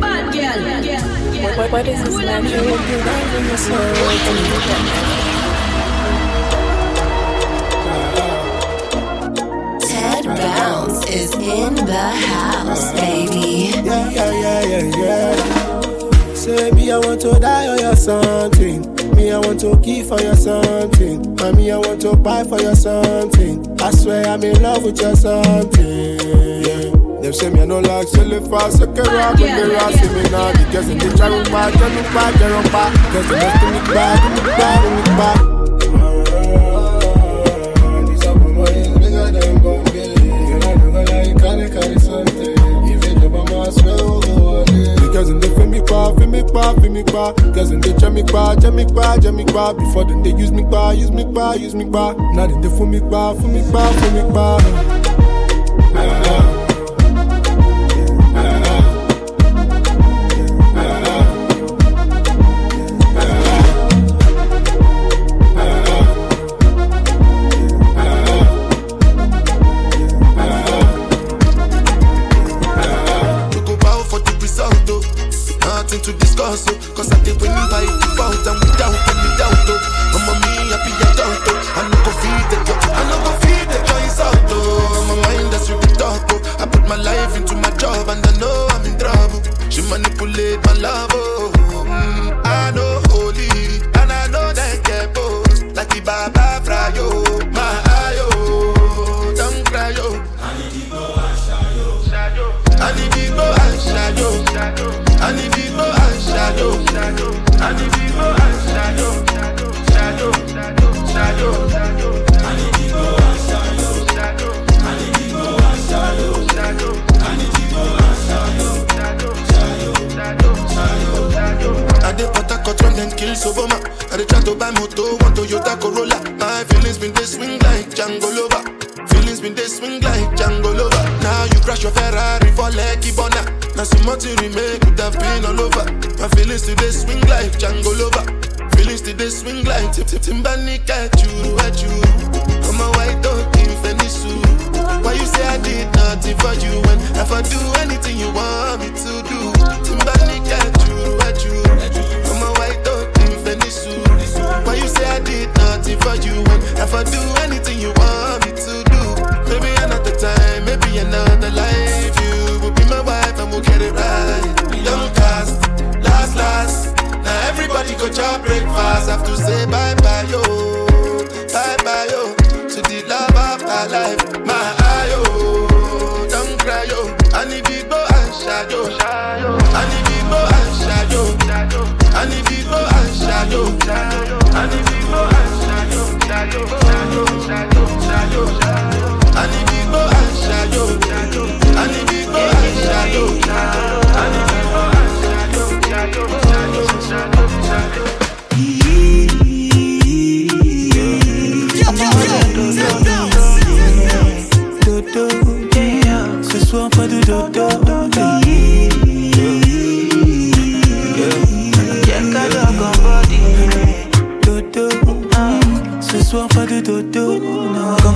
Bad girl. What, is this magic you have in the soul? Ted Bounce is in the house, baby. Yeah, yeah, yeah, yeah, yeah. Say me, I want to die or you something. Me, I want to give for you something. And me, I want to buy for you something. I swear I'm in love with you something. Yeah. Them say me I no like silly fast, so can rock with me, rock see me now. The girls in the chat room, back, get me back, get on back. Girls in the to me back, give me back, give me back. These are my money, bigger than Bombay. And I know that you can't carry something. If you drop my swear, we'll go all day. The girls in the feel me pa, feel me pa, feel me pa. Girls in the jam me pa, jam me pa, jam me pa. Before then they use me pa, use me pa, use me pa. Now then they fool me pa, fool me pa, fool me pa. Ah. Shadow. Anibibo and Shadow. Shadow. Shadow. Anibibo and Shadow. Shadow. Anibibo and Shadow. Shadow. Anibibo and Shadow. Shadow. Shadow. Shadow. I dey Port Harcourt when dem kill Soboma. I dey try to buy moto, one Toyota Corolla. My feelings been dey swing like Jangolova. Feelings been they swing like crash your Ferrari for Lucky Bona. Now some more to remake could have been all over. My feelings today swing like Jangolova. Feelings today swing like Tip Tip Timbani at you, at you. I'm a white dog in Fenisu. Why you say I did nothing for you when if I do anything you want me to do? Timbani at you, at you. I'm a white dog in Fenisu. Why you say I did nothing for you when if I do anything you want and dodo. Ce soir, pas de. Dodo.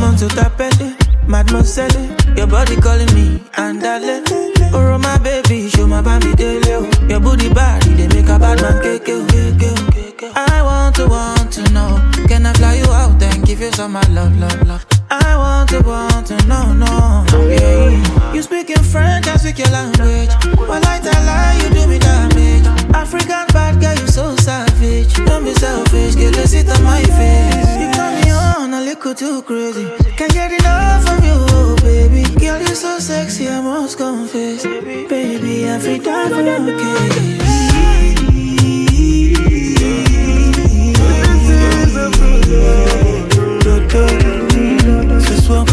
Comment tu t'appelles? Mademoiselle, your body calling me, andale. Oh, my baby, show my baby daily. oh. Your booty body, they make a bad man oh. I want to, want to know. Can I fly you out and give you some my love, love, love? I want to, want to know, no. Yeah. You speak in French, I speak your language. Like I lie, you do me damage. African bad girl, you so savage. Don't be selfish, get a sit on my face. Turn me on a little too crazy. Can't get enough of you, baby. Girl, you're so sexy, I must confess. Baby, every time I'm okay. Dodo. Ce soir,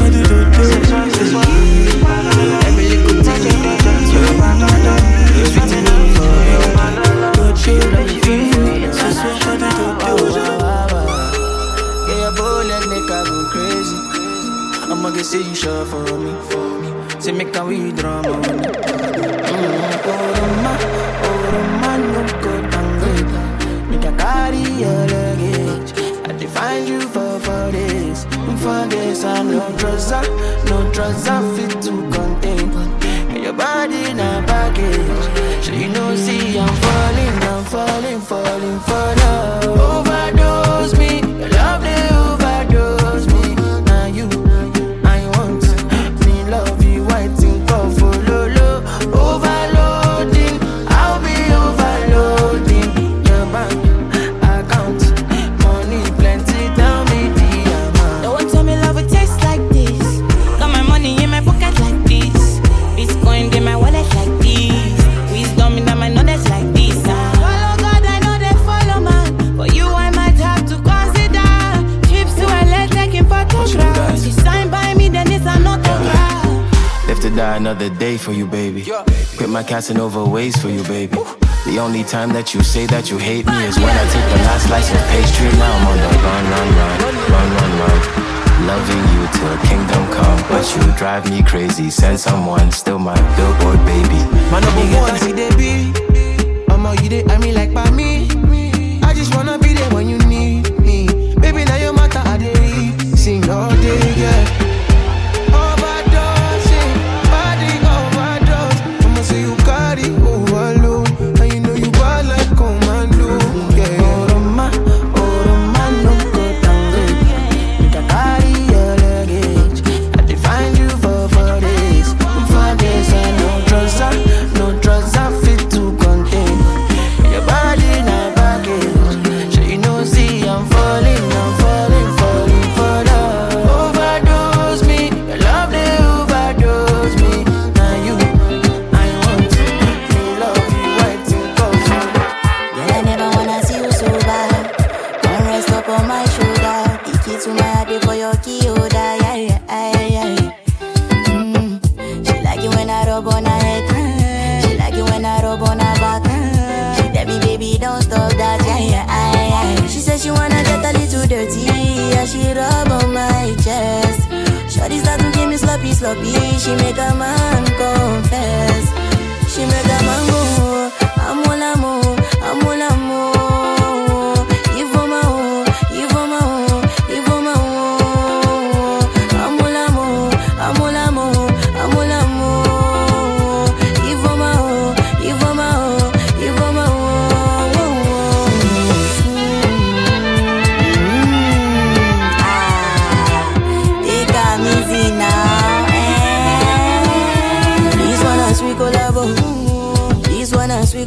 I'ma get Seisha for me, for me. Say make a wee drama. Mm-hmm. Oh, oroma, oroma oh, no go down Make a carry your luggage. I define you for for days, for days. I no trouser, no trouser fit to contain. And your body na baggage. So you know see I'm falling, I'm falling, falling for love. Another day for you, baby. Quit my Casanova ways for you, baby. The only time that you say that you hate me is when I take the last slice of pastry. Now I'm on the run, run, run, run, run, run. Loving you till kingdom come, but you drive me crazy. Send someone, still my billboard baby. My number one, see they be. Mama, you they I mean like by me. I just wanna be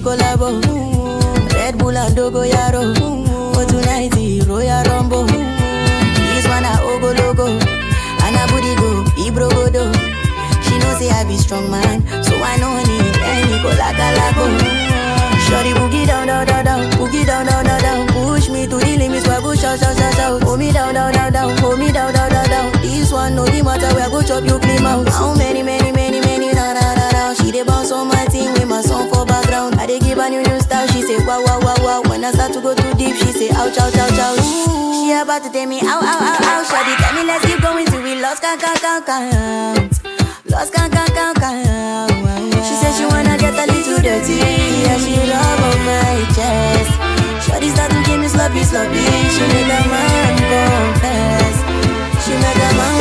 collabo. Red Bull and Dogo Yaro. For tonight, the Royal Rumble. This one a Ogo Logo. And a booty go, Ibro Godo. She know say I be strong man, so I know need any Colaka Lago. Shorty boogie down, down, down, down, boogie down, down, down, down. Push me to the limits, where I go shout, shout, shout, shout. Hold me down, down, down, down, hold me down, down, down, down. This one no the matter, where I go chop you clean out. How many, many, She dey bounce on my team with my song for background. I dey give her new, new style. She say wow, wow, wow, wow. When I start to go too deep, she say ouch, ouch, ouch, ouch. She about to tell me ow, ow, ow, ow. Shawty tell me let's keep going till we lost count, count, count, count. Lost count, count, count, count. She said she wanna get a little dirty. Yeah, she rub on my chest. Shawty start to give me sloppy, sloppy. She make a man confess. She make a man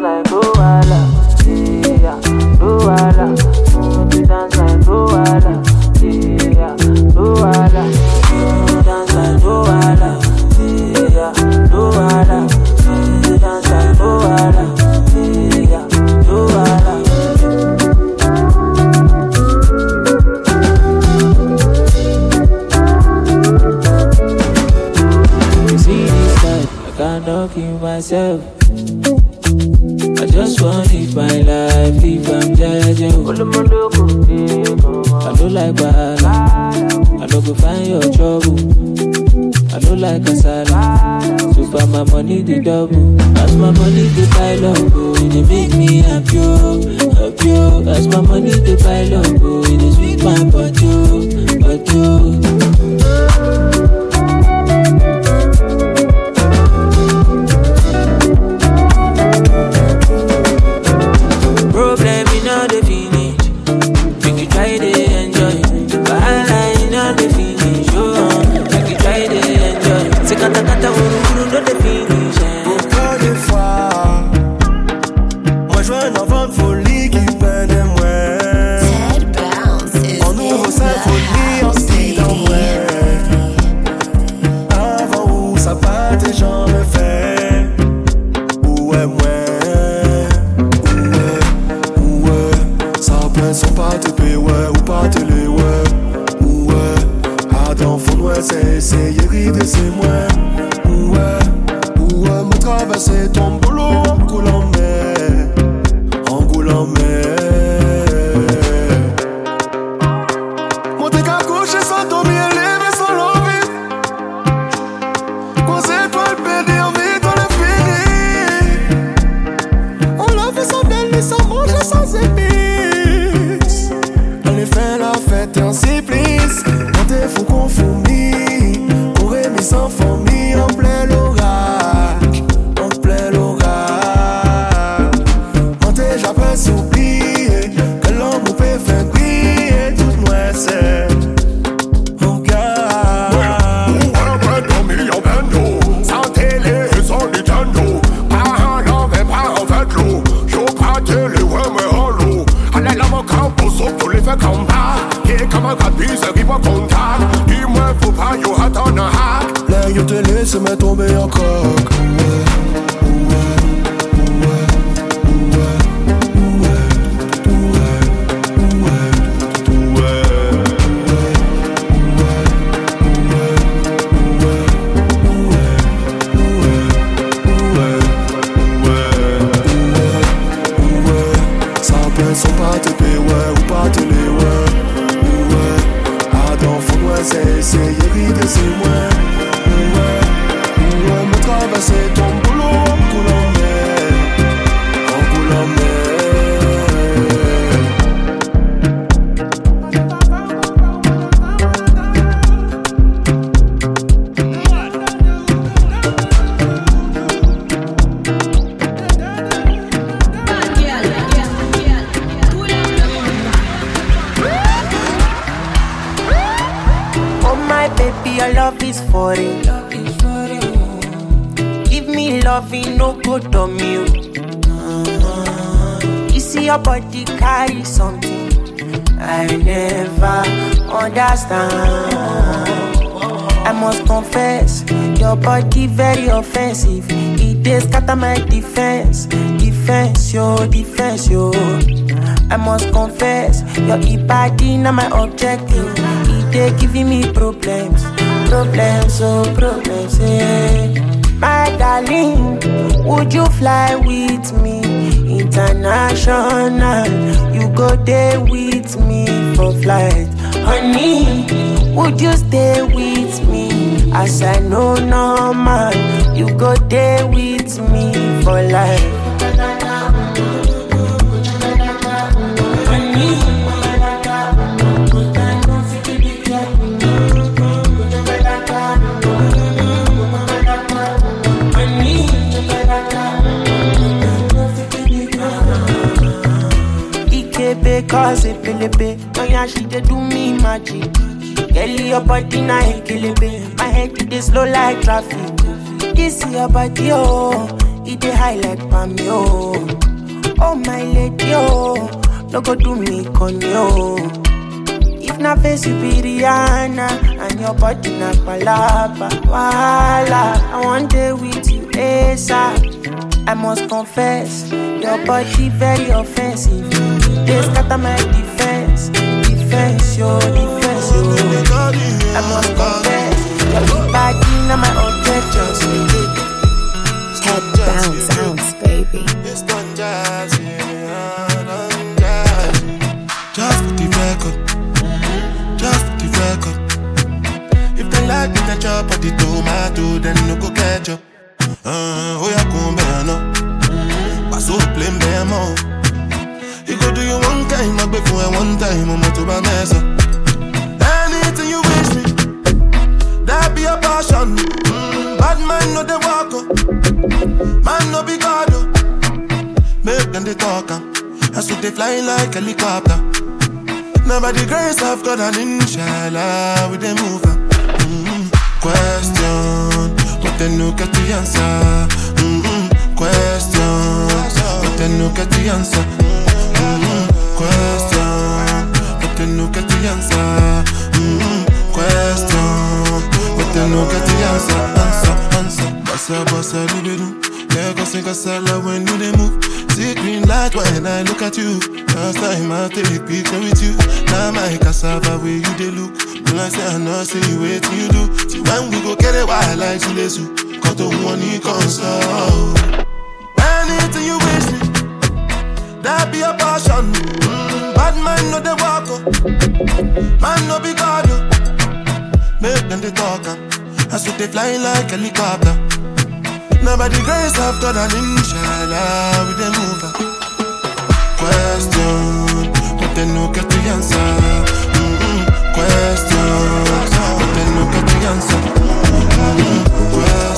love. wahala. I no go find your trouble. I no like a So far my money the double. As my money the pile up, oh, it make me happy, oh. happy. Oh. As my money the pile up, oh, it sweet my body, oh. body. ouais, sans pas te payer, ouais, ou pas télé, ouais, ouais. Ah, dans fond, ouais, c'est essayer, rider, c'est moi, ouais, ouais, me traverser ton bras. laissez-moi tomber encore something I never understand. I must confess, your body very offensive. It is scatter my defense, defense, your defense, yo. I must confess, your body not my objective. It is giving me problems, problems, oh, problems, yeah my darling. Would you fly with me? International, you go there with me for flight. Honey, would you stay with me? As I know, no man, you go there with me for life. Cause it pelebe. Oh yeah, she did do me magic. Girl, your body na ekelebe. My head did slow like traffic. This your body, oh, it dey high like palm, yo. Oh my lady, oh, no go do me con, oh. yo. If na face you be Rihanna, and your body na palapa, wala. I want day with you, ASAP. I must confess, your body very offensive. They scatter my defense, defense, your accoglienza mm-mm, Question. Pretendo que te llanza mm-mm, Question. Pretendo que te llanza mm-mm, Question. Pretendo que te llanza Answer, answer Bossa, bossa, do do do. Lagos and Casala when you dey move. See green light when I look at you. First time I take picture with you. Now my cassava where you dey look. When I say I know see wait till you do. See when we go get it wild like Zulesu for the one he comes out. Anything you wish me, that be a passion. Mm, bad man no they walk up, man no be God up. Make them they talk up, that's what they fly like helicopter. Now by the grace of God and inshallah we they move up. Question, but they no get the answer. Mm-hmm. Question, but they no get the answer. Mm-hmm. Well,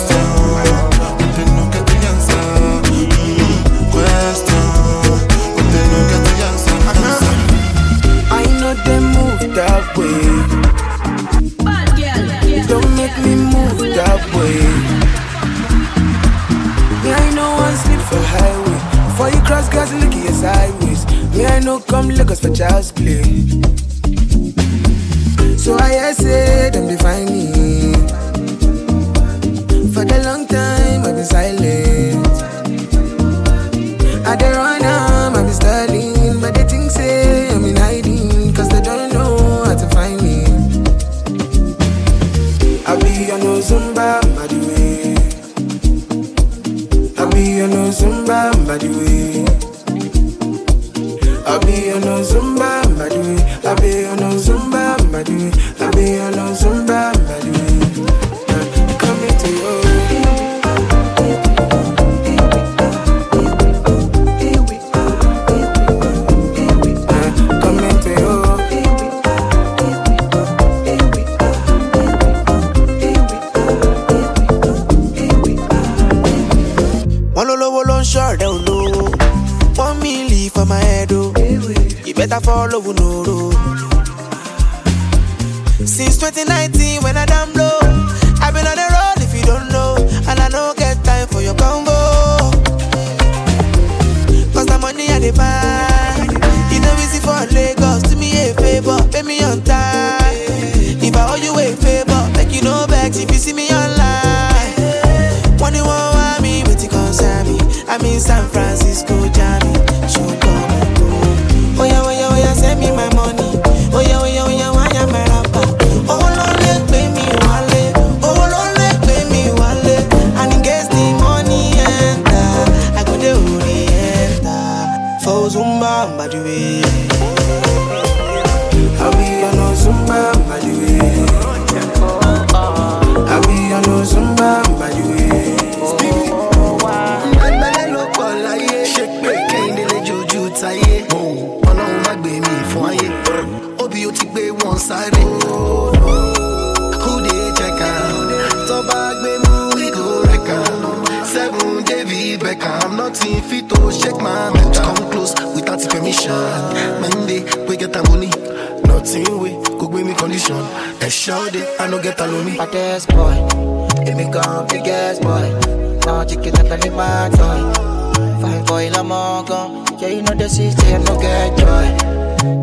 Boy, lọ́mọ gan. Yeah, you know the city, I no get joy.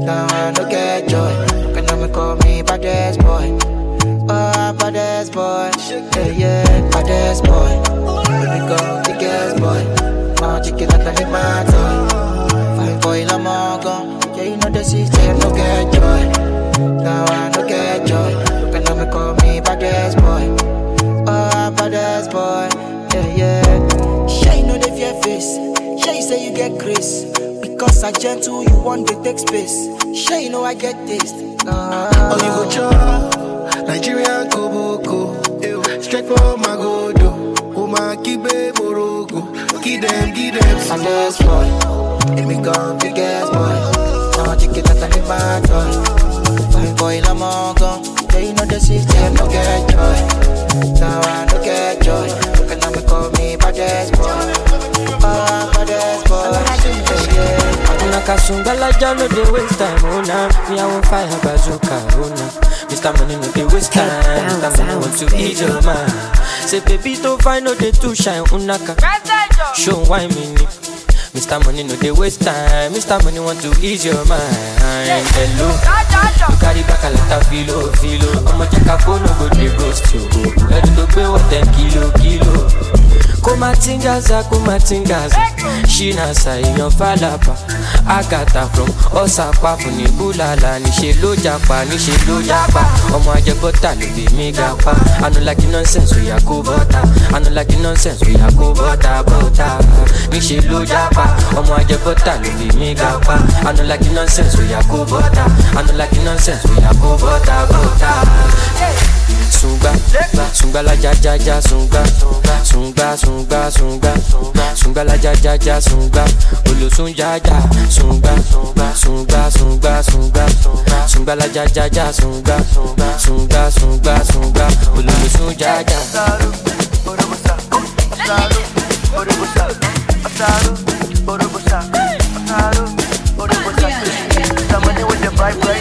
Now I no get joy. Can I call me baddest boy? Oh, baddest boy. Yeah, yeah, baddest boy. Èmi gan biggest boy. Now chicken like a my toy. Fine boy, lọ́mọ gan. Yeah, you know the city, I no get joy. Now I no get joy. Can I call me baddest boy? Oh, baddest boy. Yeah, yeah. You know the fear face. Say you get grace. Because I gentle, you want to take space. Sure, you know I get taste. Nah. Oh, you go chop Nigerian koboko Straight from Magodo Oh, my kibe morogo Give them, give them Baddest boy. Let me go, biggest boy. Now chicken that I need my toy. Fine boy, I'm all gone. You know the system, no get joy. Now I no get joy. Kasungala ja no dey waste time, oh nah. Me I want fire bazooka, oh nah. Mr. Money no dey oh waste time, Mr. Money want to ease your mind. Say baby to find no dey too shine, unaka. Show why me ni. Mr. Money no dey waste time, Mr. Money want to ease your mind. Hello, you carry back a lot of filo, filo. Ọmọ jẹ́ ká fóònù go dey ghost you. Ẹni tó gbé wọ̀ ten kilo, kilo. Kumatingaza kumatingaza. Shinasa èèyàn falapa. Agata from ọsàpá fún ní búlàlà níṣẹ ló japa níṣẹ ló japa. Ọmọ ajẹbọta ló fi mí ga pa anulaki nonsense oya kó bọta anulaki nonsense oya kó bọta bọta níṣẹ ló japa. Ọmọ ajẹbọta ló fi mí ga pa anulaki nonsense oya kó bọta anulaki nonsense oya kó bọta bọta. Sunga la ja ja ja sunga, sunga sunga sunga, sunga la ja ja ja sunga, olosun ja ja sunga, sunga sunga sunga, sunga la ja ja ja sunga, sunga sunga sunga, olosun ja ja. Baby,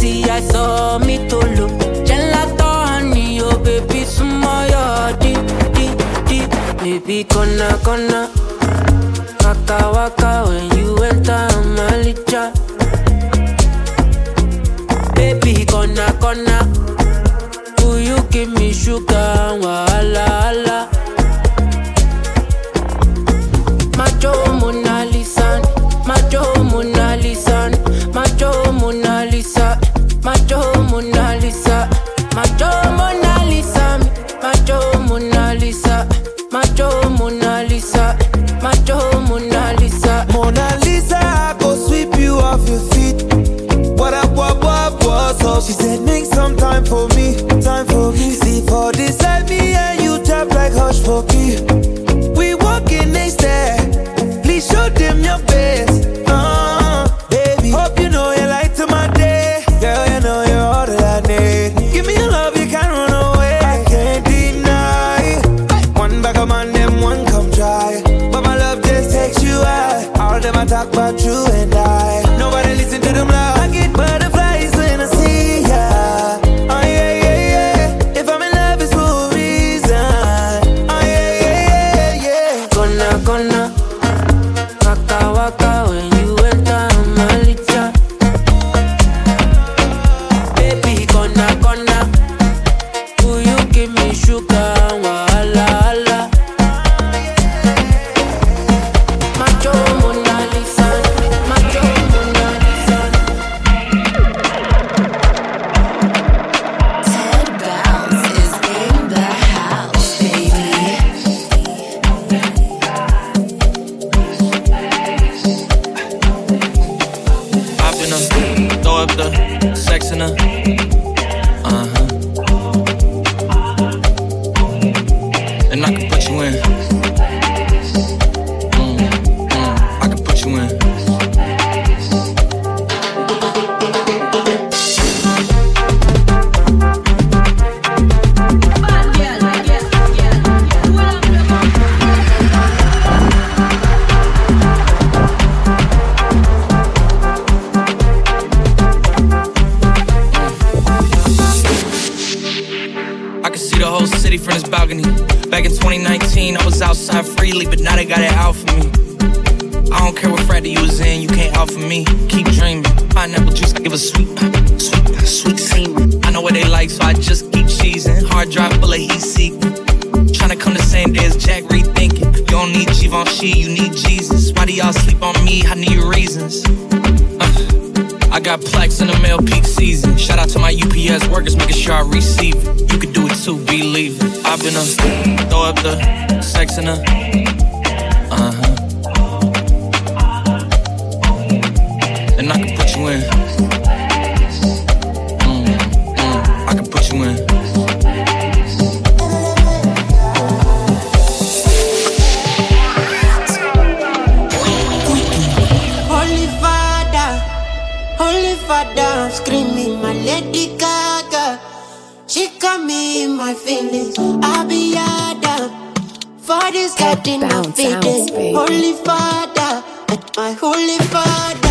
fighty, I saw me to look. Gelato honey, oh baby, small your deep, deep, deep. Baby, gonna. Waka, waka, when you enter my licha. Baby, gonna. Will you give me sugar, wahala, wahala? She said, make some time for me, time for me. See, for this life, me and you tap like hush for key. you need Jesus. Why do y'all sleep on me? I need reasons. Uh, I got plaques in the mail peak season. Shout out to my UPS workers, making sure I receive it. You could do it too, believe it. I've been a throw up the sex in a God is God in my feeding. Holy Father, my Holy Father.